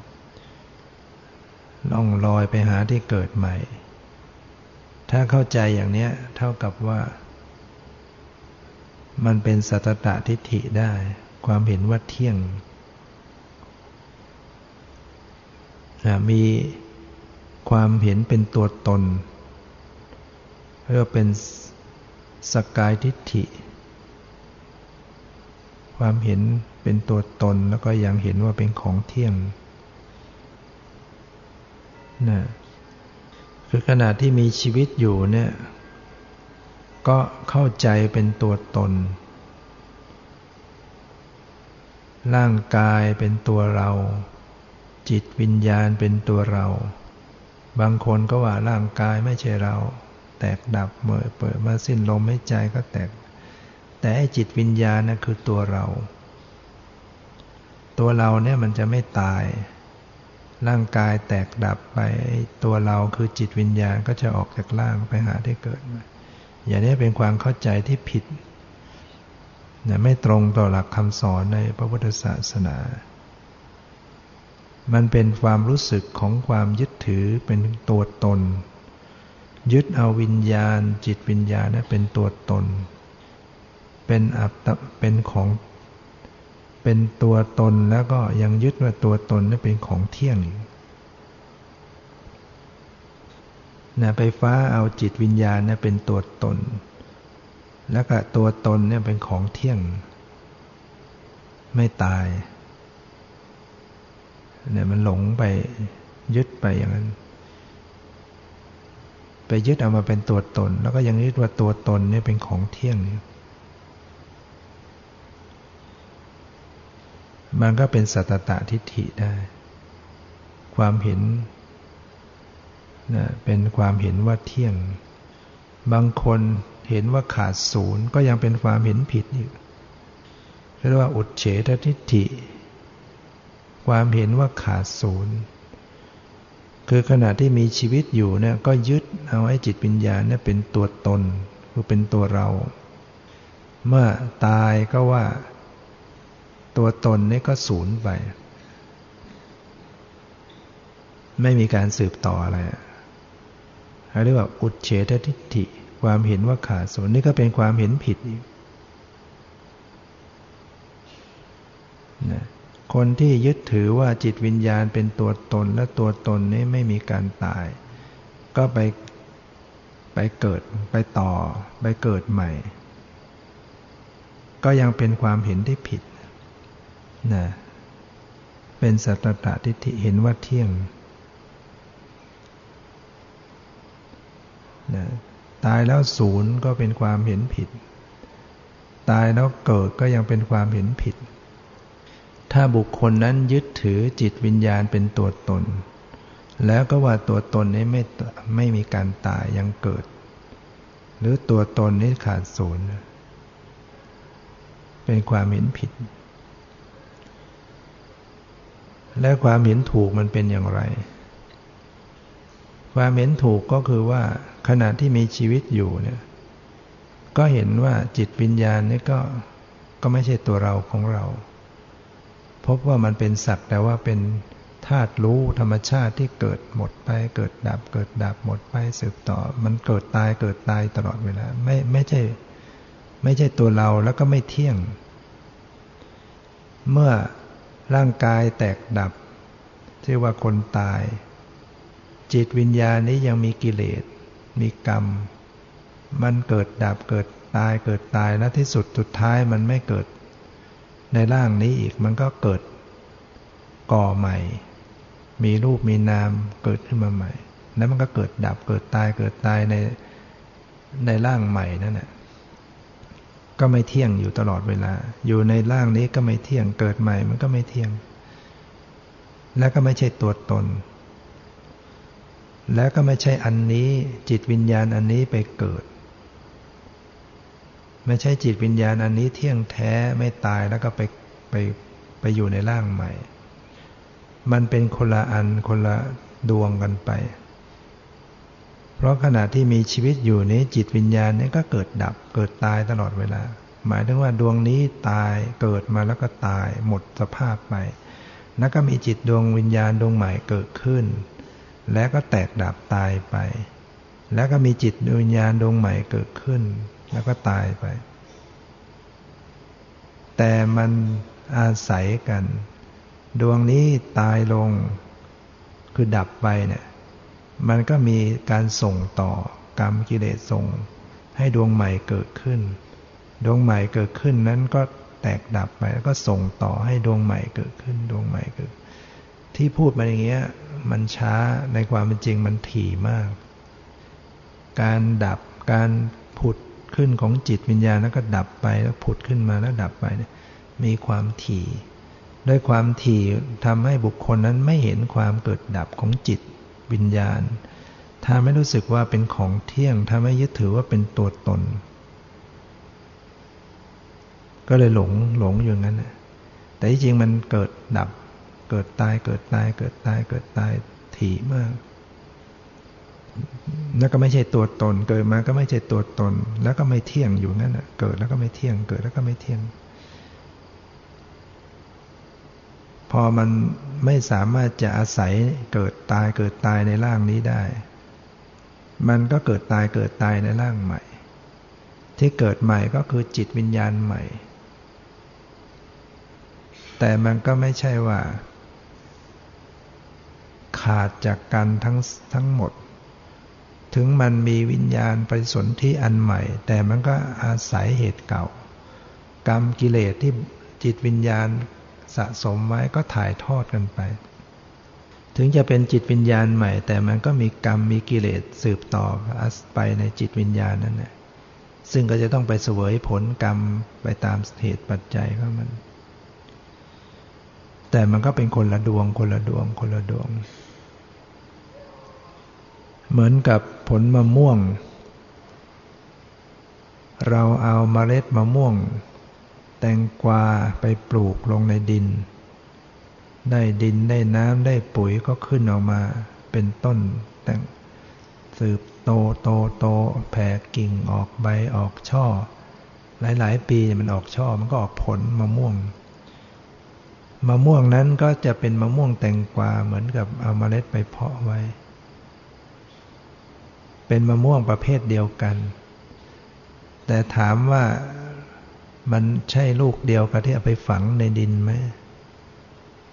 ล่องลอยไปหาที่เกิดใหม่ ถ้าเข้าใจอย่างนี้เท่ากับว่า มันเป็นสัตตะทิฏฐิได้ ความเห็นว่าเที่ยง มีความเห็นเป็นตัวตนเรียกเป็นสกายทิฏฐิ ความเห็นเป็นตัวตนแล้วก็ยังเห็นว่าเป็นของเที่ยงนะคือขณะที่มีชีวิตอยู่เนี่ย ก็เข้าใจเป็นตัวตน ร่างกายเป็นตัวเรา จิตวิญญาณเป็นตัวเรา บางคนก็ว่าร่างกายไม่ใช่เรา แตกดับเมื่อเปิดมาสิ้นลมหายใจก็แตก แต่จิตวิญญาณนะคือตัวเรา ตัวเราเนี่ยมันจะไม่ตาย ร่างกายแตกดับไปตัวเราคือจิตวิญญาณก็จะออกจากร่างไปหาที่เกิดมา อย่างนี้เป็นความเข้าใจที่ผิดนไม่ตรงต่อหลักคำสอนในพระพุทธศาสนา มันเป็นความรู้สึกของความยึดถือเป็นตัวตน ยึดเอาวิญญาณ จิตวิญญาณนั้นเป็นตัวตน เป็นอัตเป็นของ เป็นตัวตนแล้วก็ยังยึดว่าตัวตนนี่เป็นของเที่ยงอยู่ นะไปฟ้าเอาจิตวิญญาณเนี่ยเป็นตัวตน แล้วก็ตัวตนเนี่ยเป็นของเที่ยง ไม่ตายเนี่ยมันหลงไปยึดไปอย่างนั้น ไปยึดเอามาเป็นตัวตน แล้วก็ยังยึดว่าตัวตนเนี่ยเป็นของเที่ยงยู่มันก็เป็นสัตตะทิฏฐิได้ ความเห็น นะเป็นความเห็นว่าเที่ยง บางคนเห็นว่าขาดศูนย์ก็ยังเป็นความเห็นผิดอยู่เรียกว่าอุดเฉททิฏฐิ ความเห็นว่าขาดศูนย์คือขณะที่มีชีวิตอยู่เนี่ยก็ยึดเอาไอ้จิตวิญญาณเนี่ยเป็นตัวตนคือเป็นตัวเรา เมื่อตายก็ว่า ตัวตนนี่ก็สูญไป ไม่มีการสืบต่ออะไร เรียกว่าอุดเฉททิฏฐิ ความเห็นว่าขาดศูนย์นี่ก็เป็นความเห็นผิดอีกนะคนที่ยึดถือว่าจิตวิญญาณเป็นตัวตนและตัวตนนี้ไม่มีการตาย ก็ไปไปเกิดไปต่อ ไปเกิดใหม่ ก็ยังเป็นความเห็นที่ผิดนะเป็นสัตตะทิฏฐิเห็นว่าเที่ยง นะตายแล้วศูนย์ก็เป็นความเห็นผิด ตายแล้วเกิดก็ยังเป็นความเห็นผิด ถ้าบุคคลนั้นยึดถือจิตวิญญาณเป็นตัวตน แล้วก็ว่าตัวตนนี้ไม่ไม่มีการตายยังเกิด หรือตัวตนนี้ขาดศูนย์เป็นความเห็นผิด และความเห็นถูกมันเป็นอย่างไร ความเห็นถูกก็คือว่า ขณะที่มีชีวิตอยู่เนี่ย ก็เห็นว่าจิตวิญญาณนี่ก็ก็ไม่ใช่ตัวเราของเรา พบว่ามันเป็นสักแต่ว่าเป็นธาตุรู้ธรรมชาติที่เกิดหมดไปเกิดดับ เกิดดับหมดไปสืบต่อ มันเกิดตายเกิดตายตลอดเวลาไม่ไม่ใช่ ไม่ใช่ตัวเราแล้วก็ไม่เที่ยง เมื่อร่างกายแตกดับที่ว่าคนตาย จิตวิญญาณนี้ยังมีกิเลส มีกรรม มันเกิดดับเกิดตายเกิดตายและที่สุดสุดท้ายมันไม่เกิด ในร่างนี้อีกมันก็เกิดก่อใหม่ มีรูปมีนามเกิดขึ้นมาใหม่ แล้วมันก็เกิดดับเกิดตายเกิดตายในในร่างใหม่นั่นแหละก็ไม่เที่ยงอยู่ตลอดเวลา อยู่ในร่างนี้ก็ไม่เที่ยง เกิดใหม่มันก็ไม่เที่ยง แล้วก็ไม่ใช่ตัวตน แล้วก็ไม่ใช่อันนี้จิตวิญญาณอันนี้ไปเกิด ไม่ใช่จิตวิญญาณอันนี้เที่ยงแท้ไม่ตายแล้วก็ไปไปไปอยู่ในร่างใหม่ มันเป็นคนละอันคนละดวงกันไป เพราะขณะที่มีชีวิตอยู่นี้จิตวิญญาณนี้ก็เกิดดับเกิดตายตลอดเวลา หมายถึงว่าดวงนี้ตายเกิดมาแล้วก็ตายหมดสภาพไป แล้วก็มีจิตดวงวิญญาณดวงใหม่เกิดขึ้น แล้วก็แตกดับตายไป แล้วก็มีจิตดวิญญาณดวงใหม่เกิดขึ้น แล้วก็ตายไป แต่มันอาศัยกัน ดวงนี้ตายลง คือดับไปเนี่ย มันก็มีการส่งต่อกรรมกิเลสส่ง ให้ดวงใหม่เกิดขึ้น ดวงใหม่เกิดขึ้นนั้นก็แตกดับไปแล้วก็ส่งต่อให้ดวงใหม่เกิดขึ้น ดวงใหม่เกิด ที่พูดมาอย่างเงี้ยมันช้าในความเป็นจริงมันถี่มาก การดับการผุดขึ้นของจิตวิญญาณแล้วก็ดับไปแล้วผุดขึ้นมาแล้วดับไปเนี่ยมีความถี่ ด้วยความถี่ทำให้บุคคลนั้นไม่เห็นความเกิดดับของจิตวิญญาณทำให้รู้สึกว่าเป็นของเที่ยงทำให้ยึดถือว่าเป็นตัวตน ก็เลยหลงหลงอยู่งั้นแต่ที่จริงมันเกิดดับ เกิดตายเกิดตายเกิดตายเกิดตายถี่มาก แล้วก็ไม่ใช่ตัวตน เกิดมาก็ไม่ใช่ตัวตน แล้วก็ไม่เที่ยงอยู่นั่นเกิดแล้วก็ไม่เที่ยง เกิดแล้วก็ไม่เที่ยง พอมันไม่สามารถจะอาศัยเกิดตายเกิดตายในร่างนี้ได้ มันก็เกิดตายเกิดตายในร่างใหม่ ที่เกิดใหม่ก็คือจิตวิญญาณใหม่แต่มันก็ไม่ใช่ว่า ขาดจากกันทั้งทั้งหมด ถึงมันมีวิญญาณไปสนที่อันใหม่ แต่มันก็อาศัยเหตุเก่า กรรมกิเลสที่จิตวิญญาณสะสมไว้ก็ถ่ายทอดกันไป ถึงจะเป็นจิตวิญญาณใหม่ แต่มันก็มีกรรมมีกิเลสสืบต่อไปในจิตวิญญาณนั่นแหละซึ่งก็จะต้องไปเสวยผลกรรมไปตามเหตุปัจจัยของมัน แต่มันก็เป็นคนละดวงคนละดวงคนละดวง เหมือนกับผลมะม่วง เราเอาเมล็ดมะม่วง แตงกวาไปปลูกลงในดิน ได้ดินได้น้ำได้ปุ๋ยก็ขึ้นออกมาเป็นต้นแต่งสืบโตโตโตแผ่กิ่งออกใบออกช่อ หลาย ๆ ปีมันออกช่อมันก็ออกผลมะม่วงมะม่วงนั้นก็จะเป็นมะม่วงแตงกวาเหมือนกับเอาเมล็ดไปเพาะไว้ เป็นมะม่วงประเภทเดียวกัน แต่ถามว่ามันใช่ลูกเดียวกับที่เอาไปฝังในดินไหม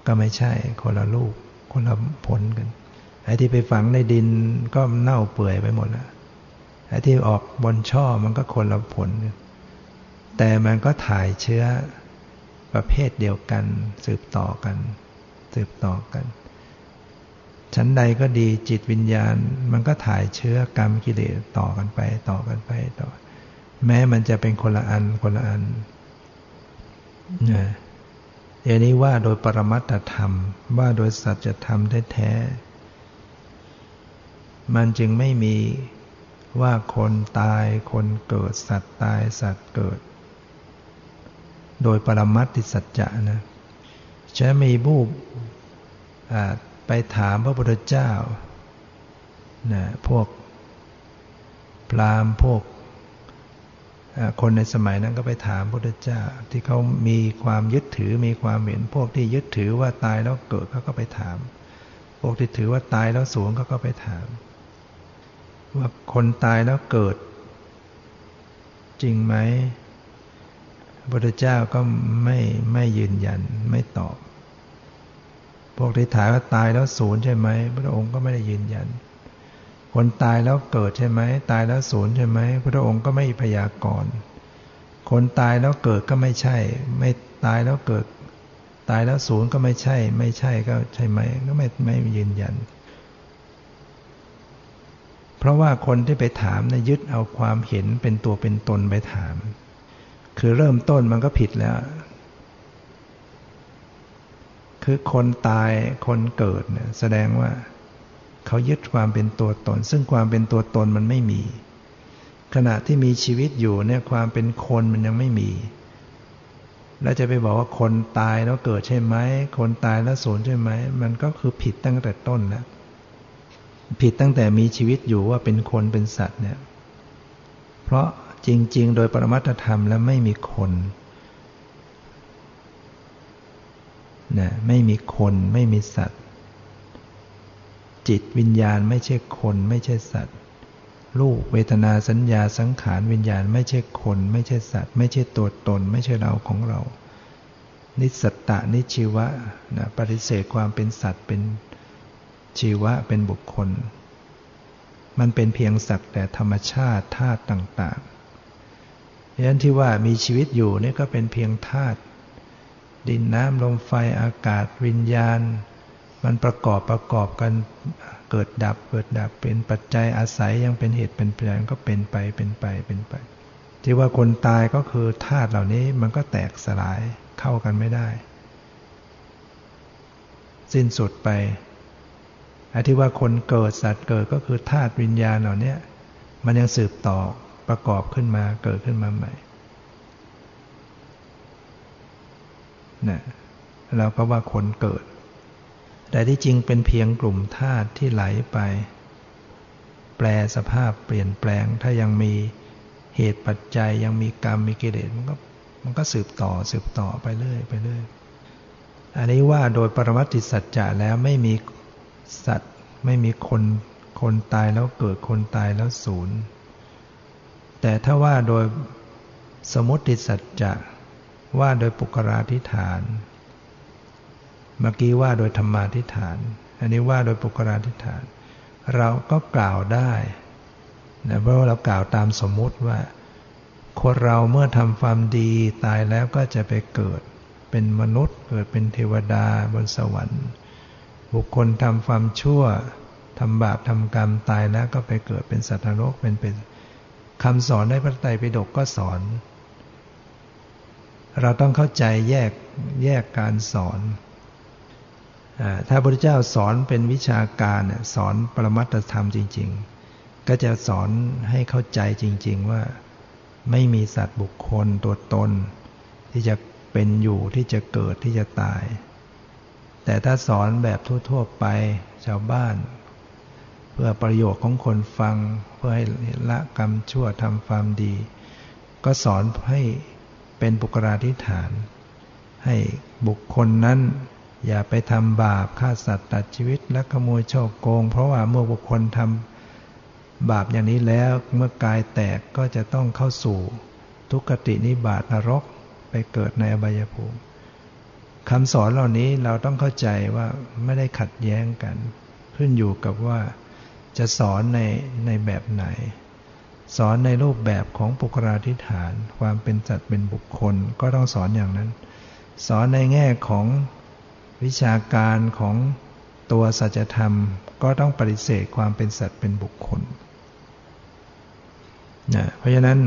ก็ไม่ใช่คนละลูก คนละผลกันไอ้ที่ไปฝังในดินก็เน่าเปื่อยไปหมดแล้วไอ้ที่ออกบนช่อมันก็คนละผลแต่มันก็ถ่ายเชื้อประเภทเดียวกัน สืบต่อกัน สืบต่อกัน ชั้นใดก็ดีจิตวิญญาณ มันก็ถ่ายเชื้อกรรมกิเลสต่อกันไป ต่อกันไปต่อ แม้มันจะเป็นคนละอันคนละอันนะอย่างนี้ว่าโดยปรมัตธรรม ว่าโดยสัจธรรมแท้ๆมันจึงไม่มีว่าคนตายคนเกิดสัตว์ตายสัตว์เกิด โดยปรมัตติสัจจะนะจะมีบูบ ไปถามพระพุทธเจ้านะพวกพรามพวกคนในสมัยนั้นก็ไปถามพระพุทธเจ้า ที่เขามีความยึดถือมีความเห็นพวกที่ยึดถือว่าตายแล้วเกิดเขาก็ไปถาม พวกที่ถือว่าตายแล้วสูงเขาก็ไปถาม ว่าคนตายแล้วเกิด จริงไหมพระพุทธเจ้าก็ไม่ไม่ยืนยันไม่ตอบ พวกที่ถามว่าตายแล้วสูญใช่ไหมพระองค์ก็ไม่ได้ยืนยัน คนตายแล้วเกิดใช่ไหมตายแล้วสูญใช่ไหมพระองค์ก็ไม่พยากรณ์คนตายแล้วเกิดก็ไม่ใช่ ไม่ตายแล้วเกิด ตายแล้วสูญก็ไม่ใช่ ไม่ใช่ก็ใช่ไหมก็ไม่ไม่ยืนยัน เพราะว่าคนที่ไปถามนะยึดเอาความเห็นเป็นตัวเป็นตนไปถาม คือเริ่มต้นมันก็ผิดแล้ว คือคนตายคนเกิดเนี่ยแสดงว่าเขายึดความเป็นตัวตน ซึ่งความเป็นตัวตนมันไม่มี ขณะที่มีชีวิตอยู่เนี่ยความเป็นคนมันยังไม่มี แล้วจะไปบอกว่าคนตายแล้วเกิดใช่ไหมคนตายแล้วสูญใช่ไหมมันก็คือผิดตั้งแต่ต้นแล้วผิดตั้งแต่มีชีวิตอยู่ว่าเป็นคนเป็นสัตว์เนี่ย เพราะจริง ๆ โดยปรมัตธรรมแล้วไม่มีคน นะไม่มีคนไม่มีสัตว์ จิตวิญญาณไม่ใช่คนไม่ใช่สัตว์รูปเวทนาสัญญาสังขารวิญญาณไม่ใช่คน ไม่ใช่สัตว์ ไม่ใช่ตัวตน ไม่ใช่เราของเรา นิสัตตะนิชีวะนะปฏิเสธความเป็นสัตว์เป็นชีวะเป็นบุคคล มันเป็นเพียงสักแต่ธรรมชาติธาตุต่างๆดังนั้นที่ว่ามีชีวิตอยู่นี่ก็เป็นเพียงธาตุ ดินน้ำลมไฟอากาศวิญญาณ มันประกอบประกอบกันเกิดดับเกิดดับเป็นปัจจัยอาศัยยังเป็นเหตุเป็นปัจจัยก็เป็นไปเป็นไปเป็นไป ที่ว่าคนตายก็คือธาตุเหล่านี้มันก็แตกสลายเข้ากันไม่ได้ สิ้นสุดไปอที่ว่าคนเกิดสัตว์เกิดก็คือธาตุวิญญาณเหล่านี้มันยังสืบต่อประกอบขึ้นมาเกิดขึ้นมาใหม่ นะเราก็ว่าคนเกิด แต่ที่จริงเป็นเพียงกลุ่มธาตุที่ไหลไป แปลสภาพเปลี่ยนแปลง ถ้ายังมีเหตุปัจจัยยังมีกรรมมีกิเลสมันก็มันก็สืบต่อสืบต่อไปเรื่อยไปเรื่อยอันนี้ว่าโดยปรมัตติสัจจะแล้วไม่มีสัตว์ไม่มีคนคนตายแล้วเกิดคนตายแล้วศูนย์แต่ถ้าว่าโดยสมมติสัจจะ ว่าโดยปุกราธิฐาน เมื่อกี้ว่าโดยธรรมาธิฐาน อันนี้ว่าโดยปุกราธิฐาน เราก็กล่าวได้นะเพราะว่าเรากล่าวตามสมมุติว่า คนเราเมื่อทำความดีตายแล้วก็จะไปเกิด เป็นมนุษย์เกิดเป็นเทวดาบนสวรรค์ บุคคลทำความชั่วทำบาปทำกรรมตายแล้วก็ไปเกิดเป็นสัตว์นรกเป็นเป็นคำสอนในพระไตรปิฎกก็สอน เราต้องเข้าใจแยกแยกการสอนถ้าพระพุทธเจ้าสอนเป็นวิชาการสอนปรมัตธรรมจริง ๆ ก็จะสอนให้เข้าใจจริง ๆ ว่าไม่มีสัตว์บุคคลตัวตน ที่จะเป็นอยู่ที่จะเกิดที่จะตาย แต่ถ้าสอนแบบทั่ว ๆ ไปชาวบ้าน เพื่อประโยชน์ของคนฟัง เพื่อให้ละกรรมชั่วทำความดี ก็สอนให้ เป็นบุคลาธิฐาน ให้บุคคลนั้น อย่าไปทำบาปฆ่าสัตว์ตัดชีวิตและขโมยโชคโกง เพราะว่าเมื่อบุคคลทำบาปอย่างนี้แล้วเมื่อกายแตกก็จะต้องเข้าสู่ทุกขตินิบาตนรกไปเกิดในอบายภูมิคำสอนเหล่านี้เราต้องเข้าใจว่าไม่ได้ขัดแย้งกัน ขึ้นอยู่กับว่าจะสอนในในแบบไหน สอนในรูปแบบของปุคราธิฐาน ความเป็นจัดเป็นบุคคลก็ต้องสอนอย่างนั้น สอนในแง่ของวิชาการของตัวสัจธรรมก็ต้องปฏิเสธความเป็นสัตว์เป็นบุคคลนะเพราะฉะนั้น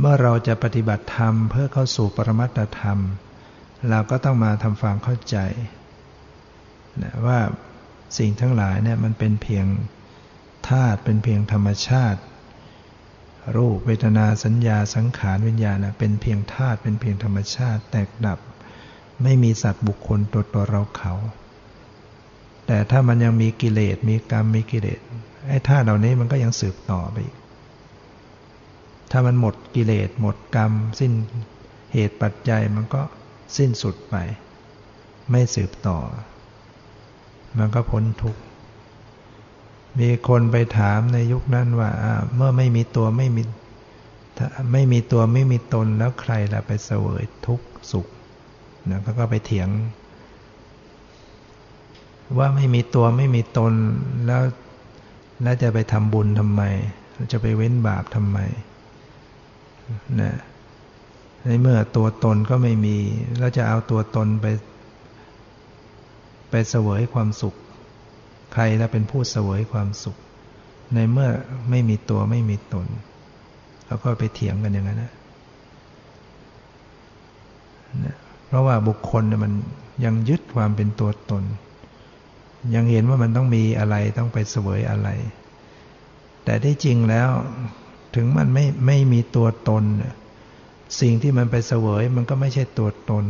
เมื่อเราจะปฏิบัติธรรมเพื่อเข้าสู่ปรมัตธรรม เราก็ต้องมาทำความเข้าใจนะว่า สิ่งทั้งหลายเนี่ยมันเป็นเพียงธาตุเป็นเพียงธรรมชาติ รูปเวทนาสัญญาสังขารวิญญาณเป็นเพียงธาตุเป็นเพียงธรรมชาติแตกดับ ไม่มีสัตว์บุคคลตัวตัวเราเขา แต่ถ้ามันยังมีกิเลสมีกรรมมีกิเลสไอ้ธาตุเหล่านี้มันก็ยังสืบต่อไปอีกถ้ามันหมดกิเลสหมดกรรม สิ้นเหตุปัจจัยมันก็สิ้นสุดไป ไม่สืบต่อ มันก็พ้นทุกข์มีคนไปถามในยุคนั้นว่า เมื่อไม่มีตัวไม่มีไม่มีตัวไม่มีตนแล้วใครล่ะไปเสวยทุกข์สุขนะเขาก็ไปเถียง ว่าไม่มีตัวไม่มีตนแล้วแล้วจะไปทำบุญทำไม จะไปเว้นบาปทำไมนะในเมื่อตัวตนก็ไม่มี แล้วจะเอาตัวตนไป ไปเสวยความสุข ใครแล้วเป็นผู้เสวยความสุข ในเมื่อไม่มีตัวไม่มีตนเราก็ไปเถียงกันอย่างนั้นนะเพราะว่าบุคคลมันยังยึดความเป็นตัวตน ยังเห็นว่ามันต้องมีอะไรต้องไปเสวยอะไร แต่ที่จริงแล้วถึงมันไม่ไม่มีตัวตน สิ่งที่มันไปเสวยมันก็ไม่ใช่ตัวตน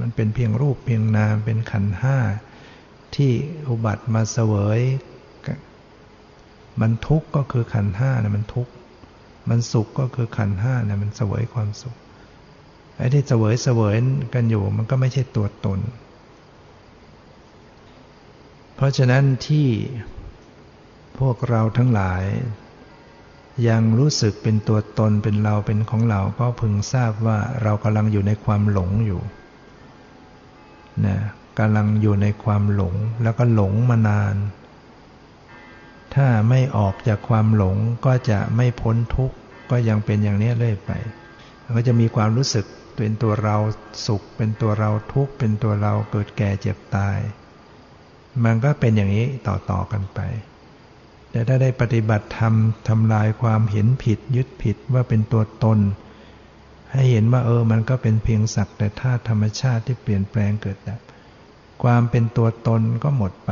มันเป็นเพียงรูปเพียงนามเป็นขันห้า ที่อุบัติมาเสวย มันทุกข์ก็คือขันห้านะมันทุกข์ มันสุขก็คือขันห้านะมันเสวยความสุข ไอ้ที่เสวยเสวยกันอยู่มันก็ไม่ใช่ตัวตน เพราะฉะนั้นที่พวกเราทั้งหลาย ยังรู้สึกเป็นตัวตนเป็นเราเป็นของเราก็พึงทราบว่าเรากำลังอยู่ในความหลงอยู่นะ กำลังอยู่ในความหลงแล้วก็หลงมานาน ถ้าไม่ออกจากความหลงก็จะไม่พ้นทุกข์ก็ยังเป็นอย่างนี้เรื่อยไปก็จะมีความรู้สึกเป็นตัวเราสุข เป็นตัวเราทุกข์เป็นตัวเราเกิดแก่เจ็บตาย มันก็เป็นอย่างนี้ต่อๆกันไป แต่ถ้าได้ปฏิบัติธรรมทำลายความเห็นผิดยึดผิดว่าเป็นตัวตน ให้เห็นว่าเออมันก็เป็นเพียงสักแต่ธาตุธรรมชาติที่เปลี่ยนแปลงเกิดดับ ความเป็นตัวตนก็หมดไป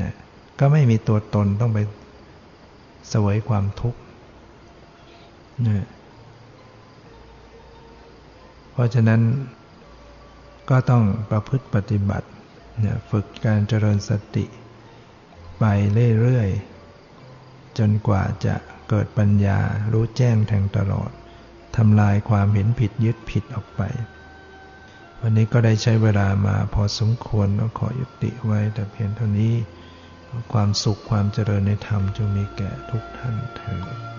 นะก็ไม่มีตัวตนต้องไปเสวยความทุกข์นะเพราะฉะนั้นก็ต้องประพฤติปฏิบัติเนี่ยฝึกการเจริญสติ ไปเรื่อยๆ จนกว่าจะเกิดปัญญารู้แจ้งแทงตลอดทำลายความเห็นผิดยึดผิดออกไป วันนี้ก็ได้ใช้เวลามาพอสมควรก็ขอยุติไว้แต่เพียงเท่านี้ ความสุขความเจริญในธรรมจงมีแก่ทุกท่านเถิด